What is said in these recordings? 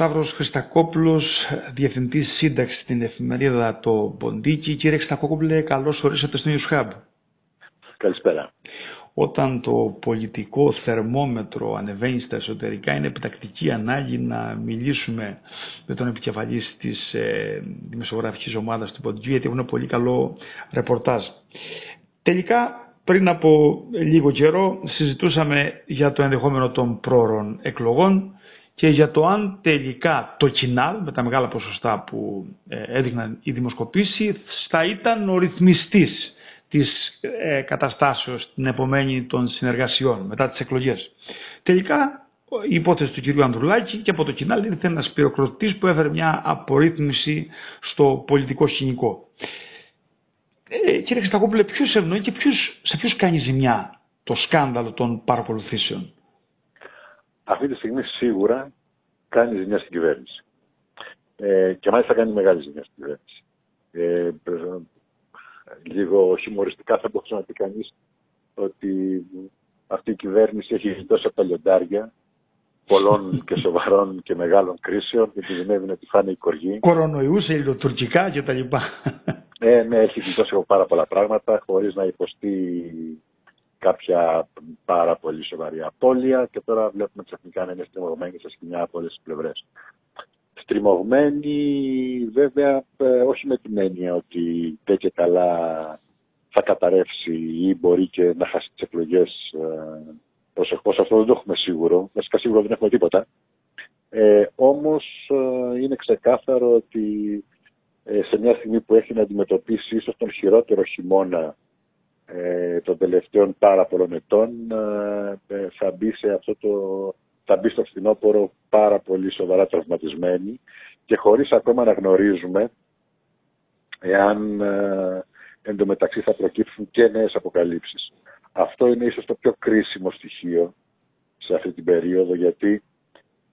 Σταύρος Χριστακόπουλος, Διευθυντής Σύνταξης στην εφημερίδα Το Ποντίκι. Κύριε Χριστακόπουλε, καλώς ορίσατε στο News Hub. Καλησπέρα. Όταν το πολιτικό θερμόμετρο ανεβαίνει στα εσωτερικά είναι επιτακτική ανάγκη να μιλήσουμε με τον επικεφαλής της ε, δημοσιογραφικής ομάδας του Ποντίκι γιατί έχουν πολύ καλό ρεπορτάζ. Τελικά πριν από λίγο καιρό συζητούσαμε για το ενδεχόμενο των πρόωρων εκλογών και για το αν τελικά το κοινάλ με τα μεγάλα ποσοστά που ε, έδειχναν οι δημοσκοπήσεις θα ήταν ο ρυθμιστής της ε, καταστάσεως την επομένη των συνεργασιών μετά τις εκλογές. Τελικά η υπόθεση του κυρίου Ανδρουλάκη και από το κοινάλ ήρθε ένας πυροκροτής που έφερε μια απορρίθμιση στο πολιτικό σκηνικό. Ε, κύριε Χριστακόπουλε, ποιους ευνοεί και ποιους, σε ποιους κάνει ζημιά το σκάνδαλο των παρακολουθήσεων; Αυτή τη στιγμή σίγουρα κάνεις ζημιά στην κυβέρνηση. Ε, και μάλιστα κάνει μεγάλη ζημιά στην κυβέρνηση. Ε, λίγο χιουμοριστικά θα μπορούσε να πει κανείς ότι αυτή η κυβέρνηση έχει γλιτώσει από τα λιοντάρια πολλών και σοβαρών και μεγάλων κρίσεων και κινδυνεύει να τη φάνε η κοργή. Κορονοϊούς, ελληνοτουρκικά κτλ. Ε, ναι, έχει γλιτώσει από πάρα πολλά πράγματα χωρίς να υποστεί κάποια πάρα πολύ σοβαρή απώλεια και τώρα βλέπουμε ξαφνικά να είναι στριμωγμένοι σε σκηνιά από όλες τις πλευρές. Στριμωγμένοι βέβαια ε, όχι με την έννοια ότι τέτοια καλά θα καταρρεύσει ή μπορεί και να χάσει τις εκλογές ε, προσεχώς. Αυτό δεν το έχουμε σίγουρο. Βασικά σίγουρο δεν έχουμε τίποτα. Ε, όμως ε, είναι ξεκάθαρο ότι ε, σε μια στιγμή που έχει να αντιμετωπίσει ίσως τον χειρότερο χειμώνα ε, των τελευταίων πάρα πολλών ετών ε, ε, θα μπει σε αυτό το θα μπει στο φθινόπωρο πάρα πολύ σοβαρά τραυματισμένη και χωρίς ακόμα να γνωρίζουμε εάν ε, εντωμεταξύ θα προκύψουν και νέες αποκαλύψεις. Αυτό είναι ίσως το πιο κρίσιμο στοιχείο σε αυτή την περίοδο γιατί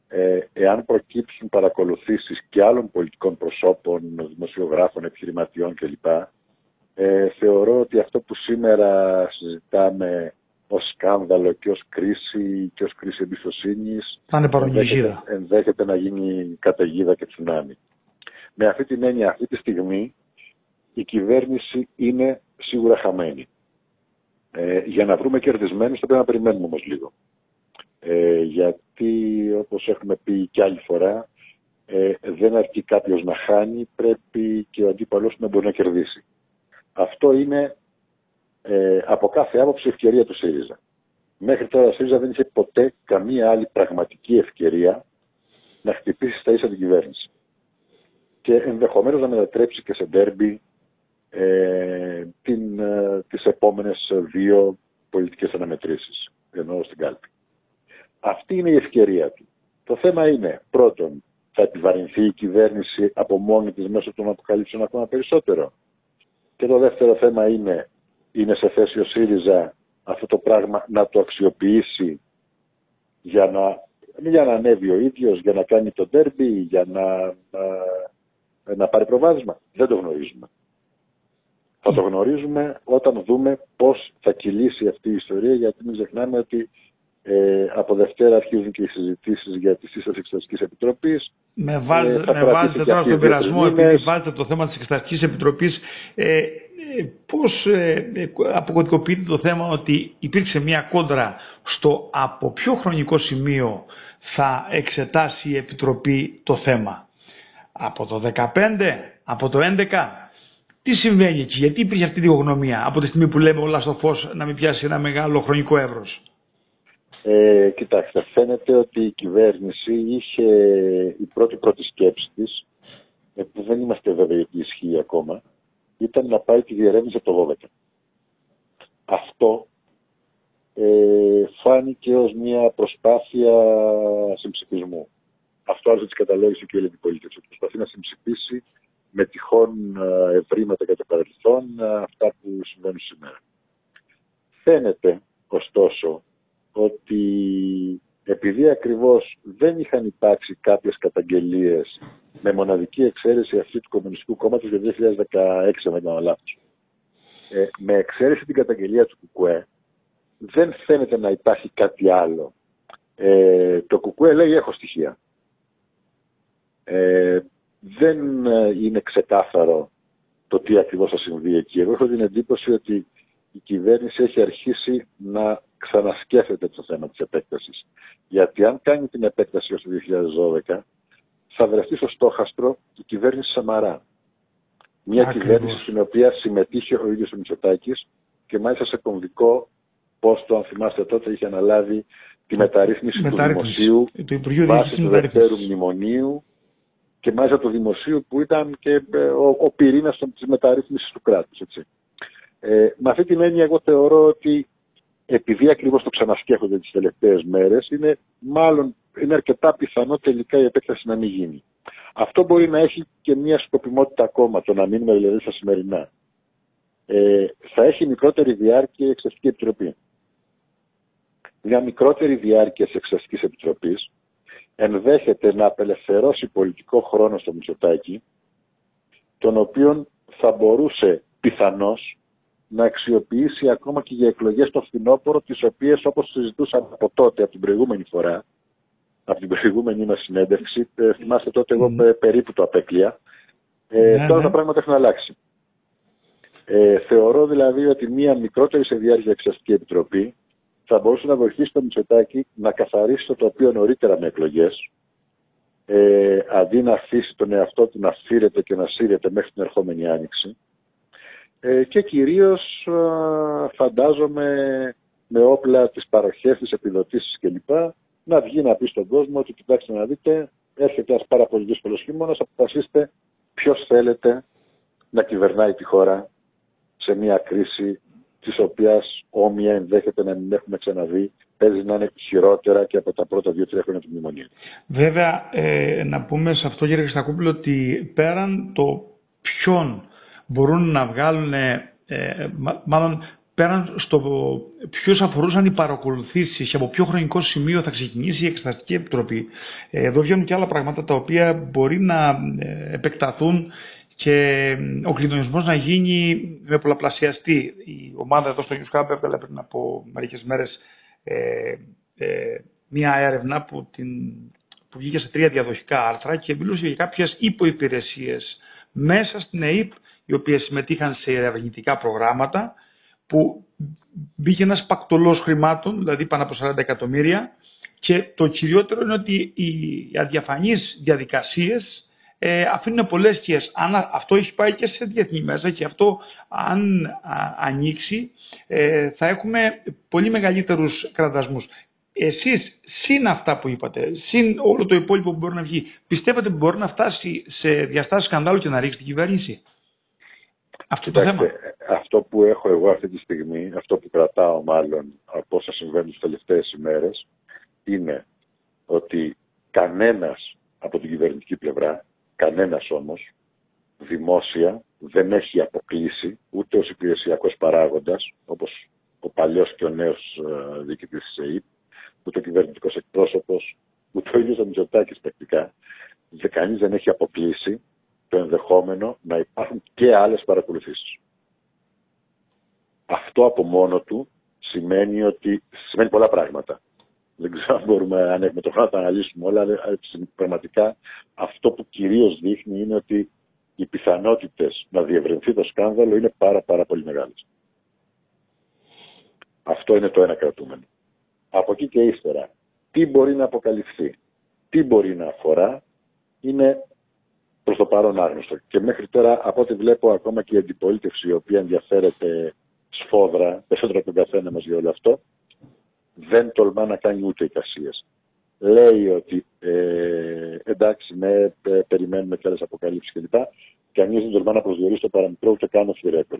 ε, εάν προκύψουν παρακολουθήσεις και άλλων πολιτικών προσώπων, δημοσιογράφων, επιχειρηματιών κλπ ε, θεωρώ ότι αυτό που σήμερα συζητάμε ως σκάνδαλο και ως κρίση και ως κρίση εμπιστοσύνης ενδέχεται, ενδέχεται να γίνει καταιγίδα και τσουνάμι. Με αυτή την έννοια αυτή τη στιγμή η κυβέρνηση είναι σίγουρα χαμένη. Ε, για να βρούμε κερδισμένους θα πρέπει να περιμένουμε όμως λίγο. Ε, γιατί όπως έχουμε πει και άλλη φορά ε, δεν αρκεί κάποιος να χάνει, πρέπει και ο αντίπαλος να μπορεί να κερδίσει. Αυτό είναι ε, από κάθε άποψη ευκαιρία του ΣΥΡΙΖΑ. Μέχρι τώρα ο ΣΥΡΙΖΑ δεν είχε ποτέ καμία άλλη πραγματική ευκαιρία να χτυπήσει στα ίσα την κυβέρνηση. Και ενδεχομένως να μετατρέψει και σε ντέρμπι ε, την, ε, τις επόμενες δύο πολιτικές αναμετρήσεις, ενώ στην κάλπη. Αυτή είναι η ευκαιρία του. Το θέμα είναι, πρώτον, θα επιβαρυνθεί η κυβέρνηση από μόνη της μέσω των αποκαλύψεων ακόμα περισσότερο. Και το δεύτερο θέμα είναι, είναι σε θέση ο ΣΥΡΙΖΑ αυτό το πράγμα να το αξιοποιήσει για να, για να ανέβει ο ίδιος, για να κάνει το τέρμπι, για να, να, να πάρει προβάδισμα. Δεν το γνωρίζουμε. Θα το γνωρίζουμε όταν δούμε πώς θα κυλήσει αυτή η ιστορία, γιατί μην ξεχνάμε ότι ε, από Δευτέρα αρχίζουν και οι συζητήσεις για τη σύσταση Εξεταστικής Επιτροπής. Με, βάζ, ε, με βάζετε τώρα στον πειρασμό, επειδή βάζετε το θέμα της Εξεταστικής Επιτροπής, ε, ε, πώς ε, αποκωδικοποιείτε το θέμα ότι υπήρξε μια κόντρα στο από ποιο χρονικό σημείο θα εξετάσει η Επιτροπή το θέμα. Από το 2015, από το 2011, τι συμβαίνει εκεί, γιατί υπήρχε αυτή η διογνωμία από τη στιγμή που λέμε όλα στο φως να μην πιάσει ένα μεγάλο χρονικό εύρος; Ε, κοιτάξτε, φαίνεται ότι η κυβέρνηση είχε η πρώτη πρώτη σκέψη της, ε, που δεν είμαστε βέβαιοι ότι ισχύει ακόμα, ήταν να πάει τη διερεύνηση από το 12. Αυτό ε, φάνηκε ως μια προσπάθεια συμψηφισμού. Αυτό άλλωστε της καταλόγησε και η ελληνική πολίτευση. Προσπαθεί να συμψηφίσει με τυχόν ε, ευρήματα για το παρελθόν ε, αυτά που συμβαίνουν σήμερα. Φαίνεται, ωστόσο, ότι επειδή ακριβώς δεν είχαν υπάρξει κάποιες καταγγελίες με μοναδική εξαίρεση αυτή του Κομμουνιστικού Κόμματος για το 2016, με τον λάθος, ε, με εξαίρεση την καταγγελία του ΚΚΕ, δεν φαίνεται να υπάρχει κάτι άλλο. Ε, το ΚΚΕ λέει έχω στοιχεία. δεν ε, είναι ξεκάθαρο το τι ακριβώς θα συμβεί εκεί. Εγώ έχω την εντύπωση ότι η κυβέρνηση έχει αρχίσει να ξανασκέφτεται το θέμα της επέκτασης. Γιατί αν κάνει την επέκταση ως το 2012, θα βρεθεί στο στόχαστρο η κυβέρνηση Σαμαρά. Μια κυβέρνηση στην οποία συμμετείχε ο ίδιος ο Μητσοτάκης και μάλιστα σε κομβικό πόστο, αν θυμάστε τότε, είχε αναλάβει τη μεταρρύθμιση, του Δημοσίου βάσει του Δευτέρου Μνημονίου και μάλιστα του Δημοσίου που ήταν και ε, ο, ο πυρήνας της μεταρρύθμισης του κράτους. Ε, με αυτή την έννοια, εγώ θεωρώ ότι επειδή ακριβώς το ξανασκέφτονται τις τελευταίες μέρες, είναι μάλλον είναι αρκετά πιθανό τελικά η επέκταση να μην γίνει. Αυτό μπορεί να έχει και μια σκοπιμότητα ακόμα, το να μείνουμε δηλαδή στα σημερινά. Ε, θα έχει μικρότερη διάρκεια η Εξεταστική Επιτροπή. Μια μικρότερη διάρκεια της Εξεταστικής Επιτροπής ενδέχεται να απελευθερώσει πολιτικό χρόνο στο Μητσοτάκι, τον οποίο θα μπορούσε πιθανώς να αξιοποιήσει ακόμα και για εκλογές στο φθινόπωρο, τις οποίες όπως συζητούσαμε από τότε, από την προηγούμενη φορά, από την προηγούμενη μας συνέντευξη, ε, θυμάστε τότε εγώ περίπου το απέκλεια, ε, ναι, τώρα ναι. τα πράγματα έχουν αλλάξει. Ε, θεωρώ δηλαδή ότι μία μικρότερη σε διάρκεια εξαστική επιτροπή θα μπορούσε να βοηθήσει το Μητσοτάκι να καθαρίσει το τοπίο νωρίτερα με εκλογές, ε, αντί να αφήσει τον εαυτό του να φύρεται και να σύρεται μέχρι την ερχόμενη άνοιξη. Ε, και κυρίως φαντάζομαι με όπλα τις παροχές, τις επιδοτήσεις κλπ. να βγει να πει στον κόσμο ότι κοιτάξτε να δείτε, έρχεται ένας πάρα πολύ δύσκολος χειμώνας, αποφασίστε ποιος θέλετε να κυβερνάει τη χώρα σε μια κρίση της οποίας όμοια ενδέχεται να μην έχουμε ξαναδεί, παίζει να είναι χειρότερα και από τα πρώτα δύο-τρία χρόνια του μνημονίου. Βέβαια, ε, να πούμε σε αυτό, κύριε Χριστακούπουλο, ότι πέραν το ποιον μπορούν να βγάλουν, ε, μάλλον πέραν στο ποιους αφορούσαν οι παρακολουθήσεις και από ποιο χρονικό σημείο θα ξεκινήσει η Εξεταστική Επιτροπή, ε, εδώ βγαίνουν και άλλα πράγματα τα οποία μπορεί να ε, επεκταθούν και ο κλειδονισμός να γίνει με πολλαπλασιαστή. Η ομάδα εδώ στο News Hub έβγαλε πριν από μερικές μέρες ε, ε, μια έρευνα που, την, που βγήκε σε τρία διαδοχικά άρθρα και μιλούσε για κάποιες υποϋπηρεσίες μέσα στην ΕΕΠ οι οποίες συμμετείχαν σε ερευνητικά προγράμματα που μπήκε ένας πακτολός χρημάτων, δηλαδή πάνω από 40 εκατομμύρια και το κυριότερο είναι ότι οι αδιαφανείς διαδικασίες ε, αφήνουν πολλές σκιέ. Αν αυτό έχει πάει και σε διεθνή μέσα και αυτό αν ανοίξει ε, θα έχουμε πολύ μεγαλύτερους κραδασμούς. Εσείς, συν αυτά που είπατε, συν όλο το υπόλοιπο που μπορεί να βγει, πιστεύετε ότι μπορεί να φτάσει σε διαστάσεις σκανδάλου και να ρίξει την κυβέρνηση; Αυτό το θέμα. Αυτό που έχω εγώ αυτή τη στιγμή, αυτό που κρατάω μάλλον από όσα συμβαίνουν τις τελευταίες ημέρες, είναι ότι κανένας από την κυβερνητική πλευρά Κανένας όμως δημόσια δεν έχει αποκλείσει ούτε ως υπηρεσιακός παράγοντας, όπως ο παλιός και ο νέος ε, διοικητής της ΕΕΠ, ούτε ο κυβερνητικός εκπρόσωπος, ούτε ο ίδιος ο Μητσοτάκης πρακτικά. Δεν κανείς δεν έχει αποκλείσει το ενδεχόμενο να υπάρχουν και άλλες παρακολουθήσεις. Αυτό από μόνο του σημαίνει ότι σημαίνει πολλά πράγματα. Δεν ξέρω αν μπορούμε, αν έχουμε το χρόνο να τα αναλύσουμε όλα, αλλά πραγματικά αυτό που κυρίως δείχνει είναι ότι οι πιθανότητες να διευρυνθεί το σκάνδαλο είναι πάρα πάρα πολύ μεγάλες. Αυτό είναι το ένα κρατούμενο. Από εκεί και ύστερα, τι μπορεί να αποκαλυφθεί, τι μπορεί να αφορά, είναι προς το παρόν άγνωστο. Και μέχρι τώρα, από ό,τι βλέπω, ακόμα και η αντιπολίτευση, η οποία ενδιαφέρεται σφόδρα, περισσότερο από τον καθένα μας για όλο αυτό, δεν τολμά να κάνει ούτε εικασίες. Λέει ότι ε, εντάξει, ναι, ε, περιμένουμε και άλλες αποκαλύψεις κλπ. Κανείς δεν τολμά να προσδιορίσει το παραμικρό ούτε καν off the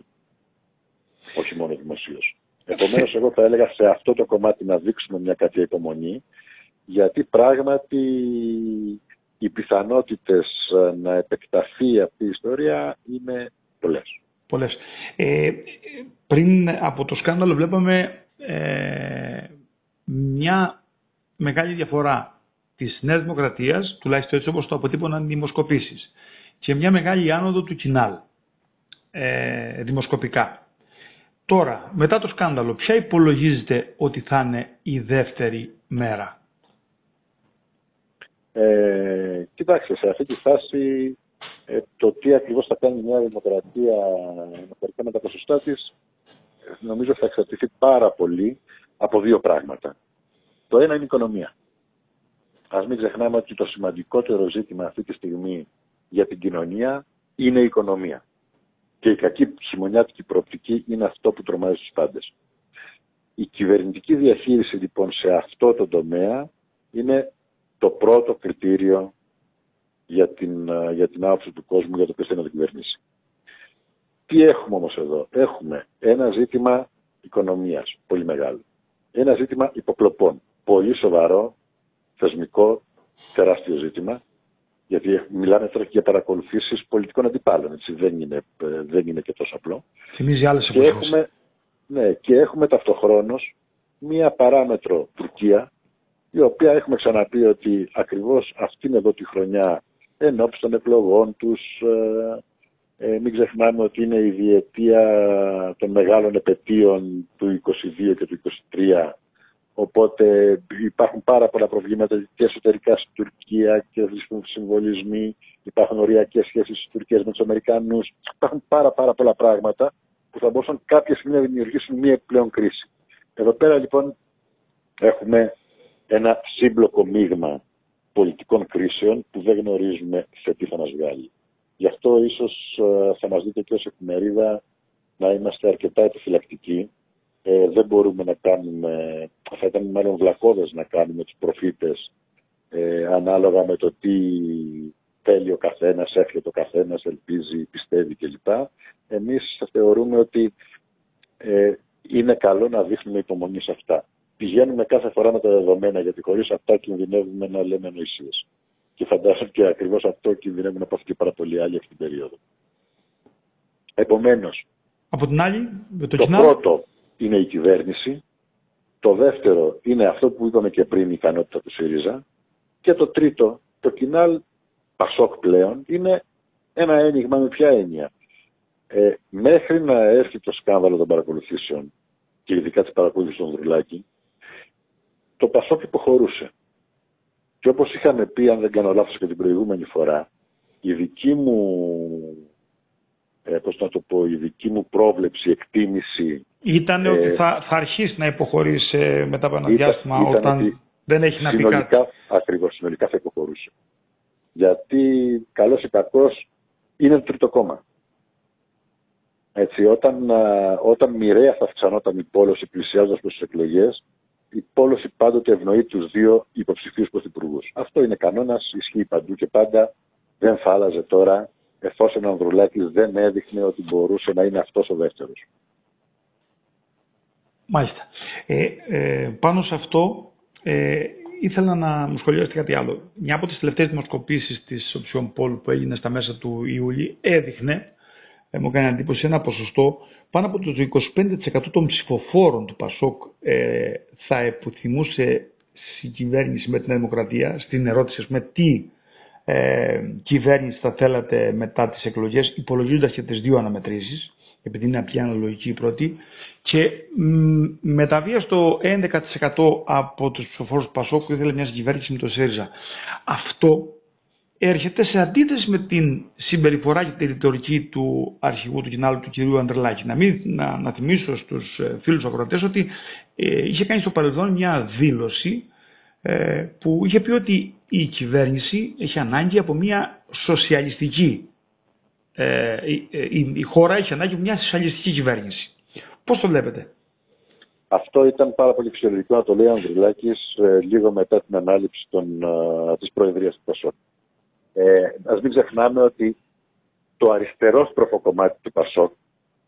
Όχι μόνο δημοσίως. Επομένως, εγώ θα έλεγα σε αυτό το κομμάτι να δείξουμε μια κάποια υπομονή, γιατί πράγματι οι πιθανότητες ε, να επεκταθεί αυτή η ιστορία είναι πολλές. Πολλές. Ε, πριν από το σκάνδαλο βλέπαμε ε, μια μεγάλη διαφορά της Νέας Δημοκρατίας, τουλάχιστον έτσι όπως το αποτύπωναν οι δημοσκοπήσεις, και μια μεγάλη άνοδο του Κινάλ, ε, δημοσκοπικά. Τώρα, μετά το σκάνδαλο, ποια υπολογίζεται ότι θα είναι η δεύτερη μέρα; Ε, κοιτάξτε, σε αυτή τη φάση Ε, το τι ακριβώς θα κάνει μια δημοκρατία αναφορικά με τα ποσοστά της, νομίζω θα εξαρτηθεί πάρα πολύ από δύο πράγματα. Το ένα είναι η οικονομία. Ας μην ξεχνάμε ότι το σημαντικότερο ζήτημα αυτή τη στιγμή για την κοινωνία είναι η οικονομία. Και η κακή χειμωνιάτικη προοπτική είναι αυτό που τρομάζει τους πάντες. Η κυβερνητική διαχείριση λοιπόν σε αυτό το τομέα είναι το πρώτο κριτήριο για την, για την άποψη του κόσμου για το ποιος θέλει να την κυβερνήσει. Τι έχουμε όμως εδώ; Έχουμε ένα ζήτημα οικονομίας, πολύ μεγάλο. Ένα ζήτημα υποκλοπών, πολύ σοβαρό, θεσμικό, τεράστιο ζήτημα, γιατί μιλάμε τώρα και για παρακολουθήσεις πολιτικών αντιπάλων, έτσι δεν είναι, δεν είναι και τόσο απλό. Θυμίζει άλλες και έχουμε, ναι, και έχουμε ταυτοχρόνως μία παράμετρο Τουρκία, η οποία έχουμε ξαναπεί ότι ακριβώς αυτήν εδώ τη χρονιά ενώπιση των εκλογών τους, ε, ε, μην ξεχνάμε ότι είναι η διετία των μεγάλων επαιτίων του 22 και του 23 οπότε υπάρχουν πάρα πολλά προβλήματα και εσωτερικά στην Τουρκία και βρίσκουν συμβολισμοί, υπάρχουν οριακές σχέσεις της Τουρκίας με τους Αμερικανούς, υπάρχουν πάρα πάρα πολλά πράγματα που θα μπορούσαν κάποια στιγμή να δημιουργήσουν μία επιπλέον κρίση. Εδώ πέρα λοιπόν έχουμε ένα σύμπλοκο μείγμα πολιτικών κρίσεων που δεν γνωρίζουμε σε τι θα μας βγάλει. Γι' αυτό ίσως ε, θα μας δείτε και ως εφημερίδα να είμαστε αρκετά επιφυλακτικοί. Ε, δεν μπορούμε να κάνουμε, θα ήταν μάλλον βλακώδες να κάνουμε τους προφήτες ε, ανάλογα με το τι θέλει ο καθένας, έρχεται ο καθένας, ελπίζει, πιστεύει κλπ. Εμείς θεωρούμε ότι ε, είναι καλό να δείχνουμε υπομονή σε αυτά. Πηγαίνουμε κάθε φορά με τα δεδομένα, γιατί χωρίς αυτά κινδυνεύουμε να λέμε νοησίες. Και φαντάζομαι και ακριβώς αυτό κινδυνεύουν από αυτή πάρα πολλοί άλλοι αυτή την περίοδο. Επομένως, από την άλλη, το, το πρώτο είναι η κυβέρνηση, το δεύτερο είναι αυτό που είπαμε και πριν η ικανότητα του ΣΥΡΙΖΑ και το τρίτο, το κοινάλ Πασόκ πλέον, είναι ένα ένιγμα με ποια έννοια; Ε, μέχρι να έρθει το σκάνδαλο των παρακολουθήσεων και ειδικά της παρακολούθησης των Δρουλάκη, το Πασόκ υποχωρούσε. Και όπως είχαμε πει, αν δεν κάνω λάθος και την προηγούμενη φορά, η δική μου, ε, πώς να το πω, η δική μου πρόβλεψη, εκτίμηση... Ήταν ε, ότι θα, θα αρχίσει να υποχωρήσει μετά από ένα διάστημα όταν δεν έχει να πει κάτι. Ακριβώς, συνολικά θα υποχωρούσε. Γιατί, καλός ή κακός, είναι το τρίτο κόμμα. Έτσι, όταν, όταν μοιραία θα αυξανόταν η πόλωση πλησιάζοντας προς τις εκλογές, η πόλωση πάντοτε ευνοεί τους δύο υποψηφίους πρωθυπουργούς. Αυτό είναι κανόνας, ισχύει παντού και πάντα. Δεν θα άλλαζε τώρα εφόσον ο Ανδρουλάκης δεν έδειχνε ότι μπορούσε να είναι αυτός ο δεύτερος. Μάλιστα. Ε, ε, πάνω σε αυτό ε, ήθελα να μου σχολιάσετε κάτι άλλο. Μια από τις τελευταίες δημοσκοπήσεις της Οψιόν Πόλου που έγινε στα μέσα του Ιούλη έδειχνε, ε, μου έκανε εντύπωση, ένα ποσοστό πάνω από το 25% των ψηφοφόρων του Πασόκ ε, θα επιθυμούσε συγκυβέρνηση με την Δημοκρατία στην ερώτηση με τι ε, κυβέρνηση θα θέλατε μετά τις εκλογές υπολογίζοντας και τις δύο αναμετρήσεις επειδή είναι πια αναλογική η πρώτη και με τα βία στο 11% από τους ψηφοφόρους του Πασόκ που ήθελε μια συγκυβέρνηση με το ΣΥΡΙΖΑ. Αυτό έρχεται σε αντίθεση με την συμπεριφορά και τη ρητορική του αρχηγού του κοινάλου του κυρίου Ανδρελάκη. Να, μην, να, να θυμίσω στους ε, φίλους ακροατές ότι ε, είχε κάνει στο παρελθόν μια δήλωση ε, που είχε πει ότι η κυβέρνηση έχει ανάγκη από μια σοσιαλιστική ε, η, η, χώρα έχει ανάγκη από μια σοσιαλιστική κυβέρνηση. Πώς το βλέπετε; Αυτό ήταν πάρα πολύ φυσιολογικό να το λέει ο Ανδρουλάκης λίγο μετά την ανάληψη των, της Προεδρίας του Πασόκ. Ε, ας μην ξεχνάμε ότι το αριστερό στροφό κομμάτι του Πασόκ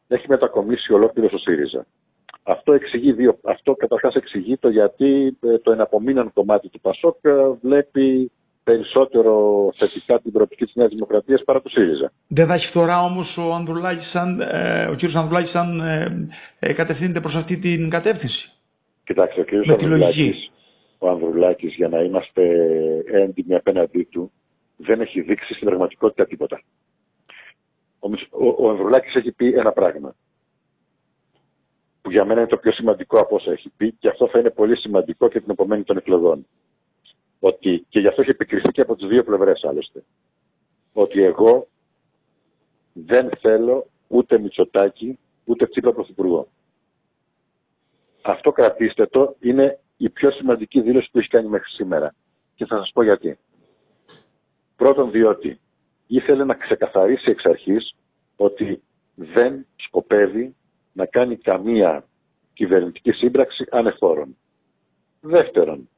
έχει μετακομίσει ολόκληρο στο ΣΥΡΙΖΑ. Αυτό, εξηγεί δύο, αυτό καταρχάς εξηγεί το γιατί ε, το εναπομείναν κομμάτι του Πασόκ ε, βλέπει περισσότερο θετικά την προοπτική της Νέας Δημοκρατίας παρά του ΣΥΡΙΖΑ. Δεν θα έχει φθορά όμως ο, Ανδρουλάκης, ε, ο κύριος Ανδρουλάκης αν ε, ε, κατευθύνεται προς αυτή την κατεύθυνση. Κοιτάξτε, ο κύριος Ανδρουλάκης, ο Ανδρουλάκης για να είμαστε έντιμοι απέναντί του δεν έχει δείξει στην πραγματικότητα τίποτα. Ο, ο, ο Ανδρουλάκης έχει πει ένα πράγμα που για μένα είναι το πιο σημαντικό από όσα έχει πει και αυτό θα είναι πολύ σημαντικό και την επομένη των εκλογών. Ότι, και γι' αυτό έχει επικριθεί και από τις δύο πλευρές άλλωστε. Ότι εγώ δεν θέλω ούτε Μητσοτάκη, ούτε Τσίπρα Πρωθυπουργό. Αυτό κρατήστε το, είναι η πιο σημαντική δήλωση που έχει κάνει μέχρι σήμερα. Και θα σας πω γιατί. Πρώτον διότι ήθελε να ξεκαθαρίσει εξ αρχής ότι δεν σκοπεύει να κάνει καμία κυβερνητική σύμπραξη ανεφόρων. Δεύτερον,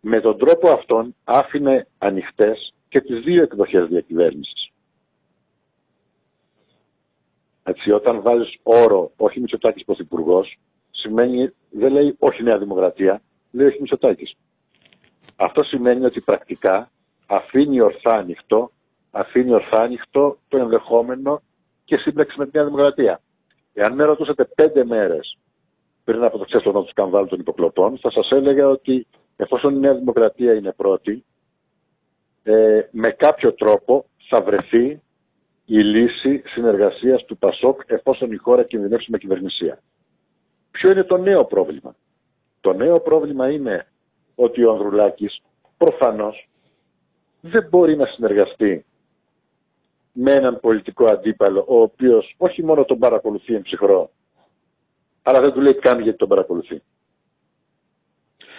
με τον τρόπο αυτόν άφηνε ανοιχτές και τις δύο εκδοχές διακυβέρνησης. Έτσι, όταν βάζεις όρο όχι Μητσοτάκης Πρωθυπουργό, σημαίνει, δεν λέει όχι Νέα Δημοκρατία, λέει όχι Μητσοτάκης. Αυτό σημαίνει ότι πρακτικά αφήνει ορθά ανοιχτό, αφήνει ορθά ανοιχτό το ενδεχόμενο και σύμπραξη με τη Νέα Δημοκρατία. Εάν με ρωτούσατε πέντε μέρες πριν από το ξέσπασμα του σκανδάλου των υποκλοπών, θα σας έλεγα ότι εφόσον η Νέα Δημοκρατία είναι πρώτη, ε, με κάποιο τρόπο θα βρεθεί η λύση συνεργασίας του ΠΑΣΟΚ εφόσον η χώρα κινδυνεύσει με κυβερνησία. Ποιο είναι το νέο πρόβλημα; Το νέο πρόβλημα είναι ότι ο Ανδρουλάκης προφανώς δεν μπορεί να συνεργαστεί με έναν πολιτικό αντίπαλο ο οποίος όχι μόνο τον παρακολουθεί εν ψυχρό αλλά δεν του λέει καν γιατί τον παρακολουθεί.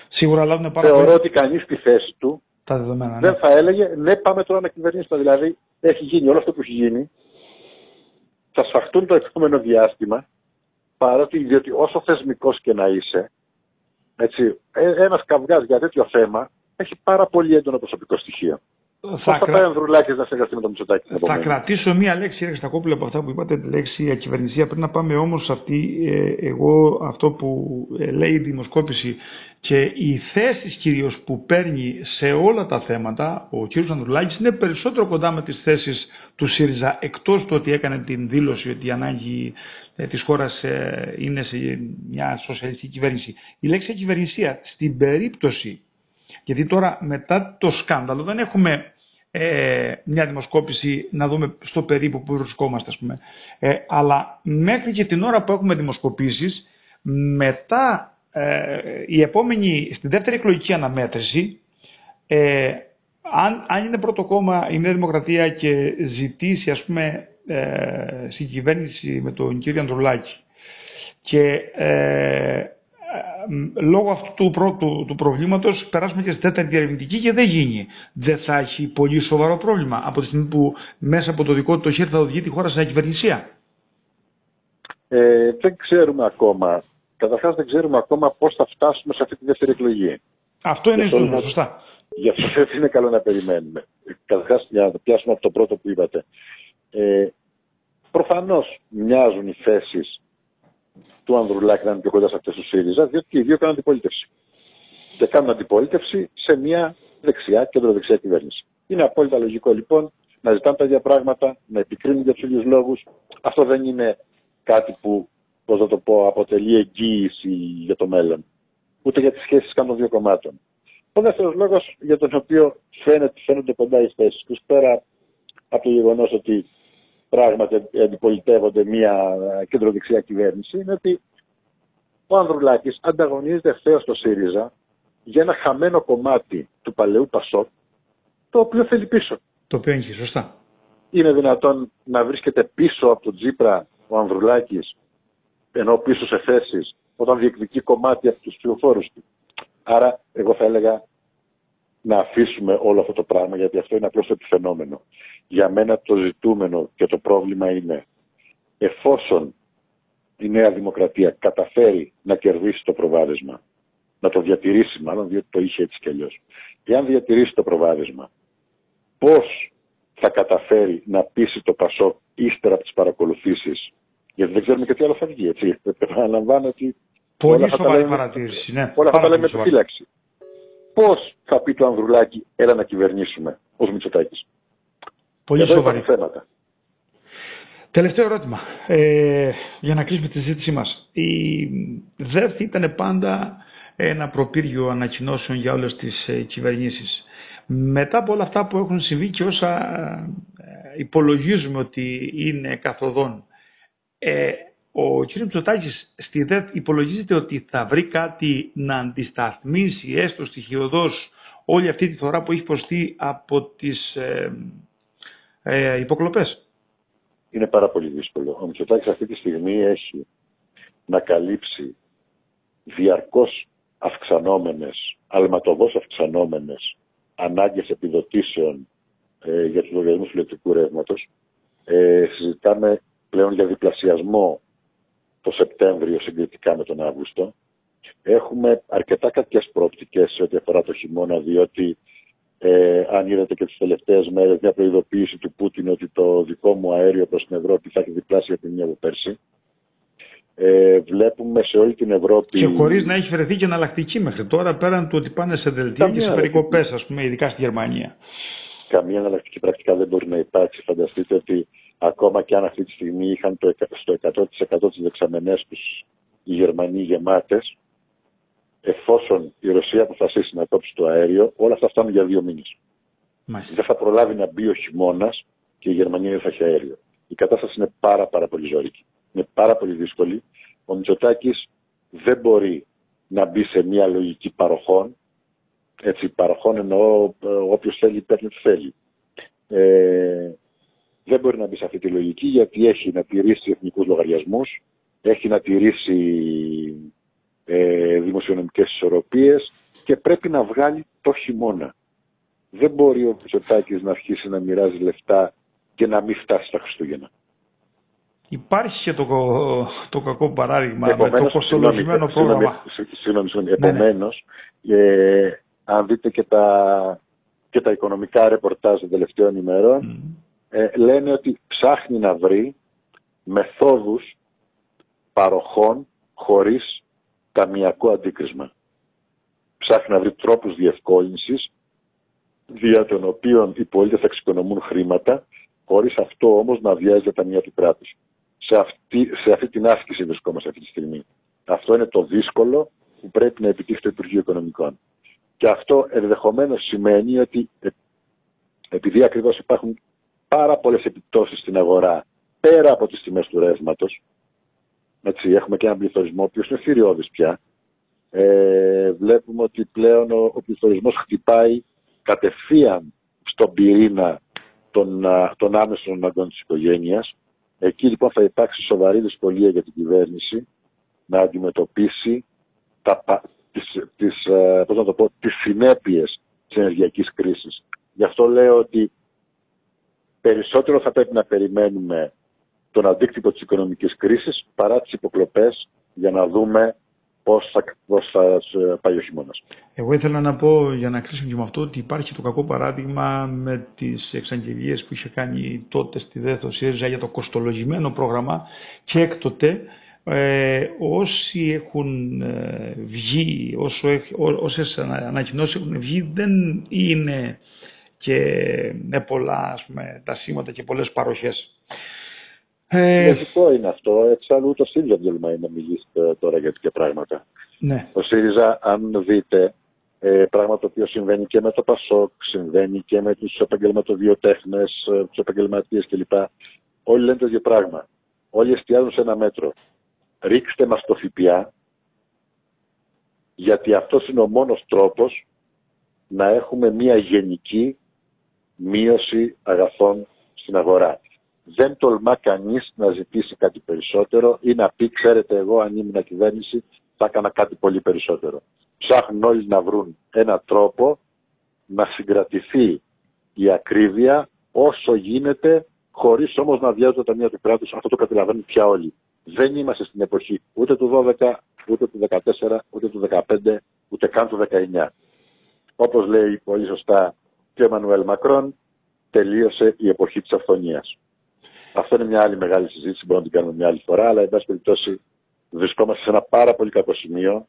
Σίγουρα λάβουν πάρα Θεωρώ ότι κανείς στη θέση του τα δεδομένα, δεν ναι. θα έλεγε ναι πάμε τώρα να κυβερνήσουμε. Δηλαδή έχει γίνει όλο αυτό που έχει γίνει θα σφαχτούν το επόμενο διάστημα παρότι διότι όσο θεσμικός και να είσαι έτσι, ε, ένας καυγάς για τέτοιο θέμα έχει πάρα πολύ έντονο προσωπικό στοιχείο. Θα, θα κρα... πάει ο να συνεργαστεί με τον Μητσοτάκη. Θα κρατήσω μία λέξη, Έρε Στακόπουλο, από αυτά που είπατε, τη λέξη ακυβερνησία. Πριν να πάμε όμως σε αυτή, ε, εγώ αυτό που ε, λέει η δημοσκόπηση και οι θέσεις κυρίως που παίρνει σε όλα τα θέματα, ο κ. Ανδρουλάκης είναι περισσότερο κοντά με τις θέσεις του ΣΥΡΙΖΑ, εκτός του ότι έκανε την δήλωση ότι η ανάγκη ε, της χώρας ε, είναι σε μια σοσιαλιστική κυβέρνηση. Η λέξη κυβερνησία στην περίπτωση, γιατί τώρα μετά το σκάνδαλο δεν έχουμε ε, μια δημοσκόπηση να δούμε στο περίπου που βρισκόμαστε ας πούμε. Ε, αλλά μέχρι και την ώρα που έχουμε δημοσκοπήσεις μετά ε, η επόμενη, στη δεύτερη εκλογική αναμέτρηση ε, αν, αν είναι πρώτο κόμμα η Νέα Δημοκρατία και ζητήσει ας πούμε ε, συγκυβέρνηση με τον κύριο Ανδρουλάκη και ε, λόγω αυτού του πρώτου του προβλήματος περάσουμε και στη τέταρτη διαρευνητική και δεν γίνει. Δεν θα έχει πολύ σοβαρό πρόβλημα από τη στιγμή που μέσα από το δικό του το χέρι θα οδηγεί τη χώρα σε κυβερνησία. Ε, δεν ξέρουμε ακόμα. Καταρχάς δεν ξέρουμε ακόμα πώς θα φτάσουμε σε αυτή τη δεύτερη εκλογή. Αυτό είναι ζήτημα, σωστά. Γι' αυτό δεν είναι καλό να περιμένουμε. Καταρχάς, για να το πιάσουμε από το πρώτο που είπατε. Ε, Προφανώς μοιάζουν οι θέσεις του Ανδρουλάκη να είναι πιο κοντά σε αυτές τους ΣΥΡΙΖΑ, διότι και οι δύο κάνουν αντιπολίτευση. Και κάνουν αντιπολίτευση σε μια δεξιά, κεντροδεξιά κυβέρνηση. Είναι απόλυτα λογικό λοιπόν να ζητάνε τα ίδια πράγματα, να επικρίνουν για τους ίδιους λόγους. Αυτό δεν είναι κάτι που, πώς να το πω, αποτελεί εγγύηση για το μέλλον. Ούτε για τις σχέσεις των δύο κομμάτων. Ο δεύτερος λόγος για τον οποίο φαίνεται, φαίνονται κοντά οι θέσεις τους, πέρα από το γεγονός ότι πράγματι αντιπολιτεύονται μια κεντροδεξιά κυβέρνηση είναι ότι ο Ανδρουλάκης ανταγωνίζεται ευθέως στο ΣΥΡΙΖΑ για ένα χαμένο κομμάτι του παλαιού Πασόκ το οποίο θέλει πίσω. Το οποίο έχει σωστά. Είναι δυνατόν να βρίσκεται πίσω από τον Τζίπρα ο Ανδρουλάκης ενώ πίσω σε θέσεις όταν διεκδικεί κομμάτι από τους ψηφοφόρους του. Άρα εγώ θα έλεγα να αφήσουμε όλο αυτό το πράγμα γιατί αυτό είναι απλώς το επιφαινόμενο. Για μένα το ζητούμενο και το πρόβλημα είναι εφόσον η Νέα Δημοκρατία καταφέρει να κερδίσει το προβάδισμα, να το διατηρήσει μάλλον, διότι το είχε έτσι κι αλλιώς. Εάν διατηρήσει το προβάδισμα, πώς θα καταφέρει να πείσει το Πασό ύστερα από τις παρακολουθήσεις, γιατί δεν ξέρουμε και τι άλλο θα βγει, έτσι. Επαναλαμβάνω ότι Πολύ σοβαρή παρατήρηση. Ναι. Όλα αυτά τα λέμε με φύλαξη. Πώς θα πει το Ανδρουλάκη, έλα να κυβερνήσουμε ως Μητσοτάκης; Πολύ σοβαρή. θέματα. Τελευταίο ερώτημα, ε, για να κλείσουμε τη συζήτησή μας. Η ΔΕΘ ήταν πάντα ένα προπύργιο ανακοινώσεων για όλες τις ε, κυβερνήσεις. Μετά από όλα αυτά που έχουν συμβεί και όσα ε, υπολογίζουμε ότι είναι καθοδόν, ε, ο κ. Μητσοτάκης στη ΔΕΘ υπολογίζεται ότι θα βρει κάτι να αντισταθμίσει έστω στοιχειοδός όλη αυτή τη φορά που έχει προστεί από τις ε, ε, υποκλοπές. είναι πάρα πολύ δύσκολο. Ο Μητσοτάκης αυτή τη στιγμή έχει να καλύψει διαρκώς αυξανόμενες, αλματοδός αυξανόμενες ανάγκες επιδοτήσεων ε, για τους λογαριασμούς ηλεκτρικού ρεύματος. Ε, συζητάμε πλέον για διπλασιασμό το Σεπτέμβριο συγκριτικά με τον Αύγουστο. Έχουμε αρκετά κακές προοπτικές σε ό,τι αφορά το χειμώνα, διότι ε, αν είδατε και τις τελευταίες μέρες μια προειδοποίηση του Πούτιν ότι το δικό μου αέριο προς την Ευρώπη θα έχει διπλάσια την από πέρσι. Ε, βλέπουμε σε όλη την Ευρώπη. Και χωρίς να έχει βρεθεί και εναλλακτική μέχρι τώρα, πέραν του ότι πάνε σε δελτία και σε περικοπές, ας πούμε, ειδικά στη Γερμανία. Καμία εναλλακτική πρακτικά δεν μπορεί να υπάρξει. Φανταστείτε ότι ακόμα και αν αυτή τη στιγμή είχαν το, στο 100% τις δεξαμενές τους οι Γερμανοί γεμάτες, εφόσον η Ρωσία αποφασίσει να κόψει το αέριο, όλα αυτά φτάνουν για δύο μήνες. Δεν θα προλάβει να μπει ο χειμώνας και η Γερμανία δεν θα έχει αέριο. Η κατάσταση είναι πάρα, πάρα πολύ ζώρικη. Είναι πάρα πολύ δύσκολη. Ο Μητσοτάκης δεν μπορεί να μπει σε μια λογική παροχών. Έτσι, παροχών εννοώ ε, όποιος θέλει παίρνει τι θέλει. Ε, δεν μπορεί να μπει σε αυτή τη λογική γιατί έχει να τηρήσει εθνικούς λογαριασμούς, έχει να τηρήσει ε, δημοσιονομικές ισορροπίες και πρέπει να βγάλει το χειμώνα. Δεν μπορεί ο Μητσοτάκης να αρχίσει να μοιράζει λεφτά και να μην φτάσει στα Χριστούγεννα. Υπάρχει και το, το κακό παράδειγμα επομένως, με το κοστολογημένο πρόγραμμα. Συγγνώμη, συγγνώμη. Ναι, ναι. Επομένως, ε, αν δείτε και τα, και τα οικονομικά ρεπορτάζ των τελευταίων ημερών, ε, λένε ότι ψάχνει να βρει μεθόδους παροχών χωρίς ταμιακό αντίκρισμα. Ψάχνει να βρει τρόπους διευκόλυνσης δια των οποίων οι πολίτες θα εξοικονομούν χρήματα χωρίς αυτό όμως να βιάζει τα ταμεία του κράτους. Σε αυτή, σε αυτή την άσκηση βρισκόμαστε αυτή τη στιγμή. Αυτό είναι το δύσκολο που πρέπει να επιτύχει το Υπουργείο Οικονομικών. Και αυτό ενδεχομένως σημαίνει ότι ε, επειδή ακριβώς υπάρχουν πάρα πολλές επιπτώσεις στην αγορά πέρα από τις τιμές του ρεύματος, έτσι, έχουμε και έναν πληθωρισμό, ο οποίος είναι θηριώδης πια. Ε, βλέπουμε ότι πλέον ο, ο πληθωρισμός χτυπάει κατευθείαν στον πυρήνα των, των άμεσων αναγκών της οικογένειας. Εκεί λοιπόν θα υπάρξει σοβαρή δυσκολία για την κυβέρνηση να αντιμετωπίσει τα, τις, τις, ε, πώς να το πω, τις συνέπειες της ενεργειακής κρίσης. Γι' αυτό λέω ότι περισσότερο θα πρέπει να περιμένουμε τον αντίκτυπο της οικονομικής κρίσης παρά τις υποκλοπές για να δούμε πώς θα, πώς θα πάει ο χειμώνας. Εγώ ήθελα να πω για να κλείσουμε και με αυτό ότι υπάρχει το κακό παράδειγμα με τις εξαγγελίες που είχε κάνει τότε στη ΔΕΘΟ ΣΥΡΙΖΑ για το κοστολογημένο πρόγραμμα και έκτοτε ε, όσοι έχουν ε, βγει, όσο, όσες ανακοινώσεις έχουν βγει δεν είναι και με πολλά ας πούμε, τα σήματα και πολλές παροχές. Ε... Λογικό είναι αυτό. Εξάλλου το ΣΥΡΙΖΑ δεν να μιλήσει τώρα για τέτοια πράγματα. Ναι. Ο ΣΥΡΙΖΑ, αν δείτε, ε, πράγμα το οποίο συμβαίνει και με το ΠΑΣΟΚ, συμβαίνει και με τους επαγγελματοβιοτέχνες, ε, τους επαγγελματίες κλπ. Όλοι λένε το ίδιο πράγμα. Όλοι εστιάζουν σε ένα μέτρο. Ρίξτε μας το ΦΠΑ, γιατί αυτός είναι ο μόνος τρόπος να έχουμε μια γενική μείωση αγαθών στην αγορά δεν τολμά κανείς να ζητήσει κάτι περισσότερο ή να πει, ξέρετε, εγώ αν ήμουν κυβέρνηση θα έκανα κάτι πολύ περισσότερο. Ψάχνουν όλοι να βρουν ένα τρόπο να συγκρατηθεί η ακρίβεια όσο γίνεται, χωρίς όμως να βιάζουν τα ταμεία του κράτους. Αυτό το καταλαβαίνουν πια όλοι. Δεν είμαστε στην εποχή ούτε του 12, ούτε του 14, ούτε του 15, ούτε καν του 19. Όπως λέει πολύ σωστά και ο Εμμανουέλ Μακρόν, τελείωσε η εποχή της αυθονίας. Αυτό είναι μια άλλη μεγάλη συζήτηση, μπορούμε να την κάνουμε μια άλλη φορά, αλλά εν πάση περιπτώσει βρισκόμαστε σε ένα πάρα πολύ κακό σημείο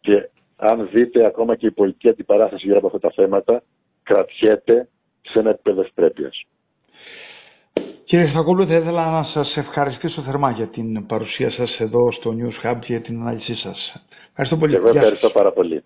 και αν δείτε ακόμα και η πολιτική αντιπαράθεση γύρω από αυτά τα θέματα κρατιέται σε ένα επίπεδο ευπρέπειας. Κύριε Στακόπουλο, θα ήθελα να σας ευχαριστήσω θερμά για την παρουσία σας εδώ στο News Hub και την ανάλυση σας. Ευχαριστώ πολύ. Και εγώ ευχαριστώ πάρα πολύ.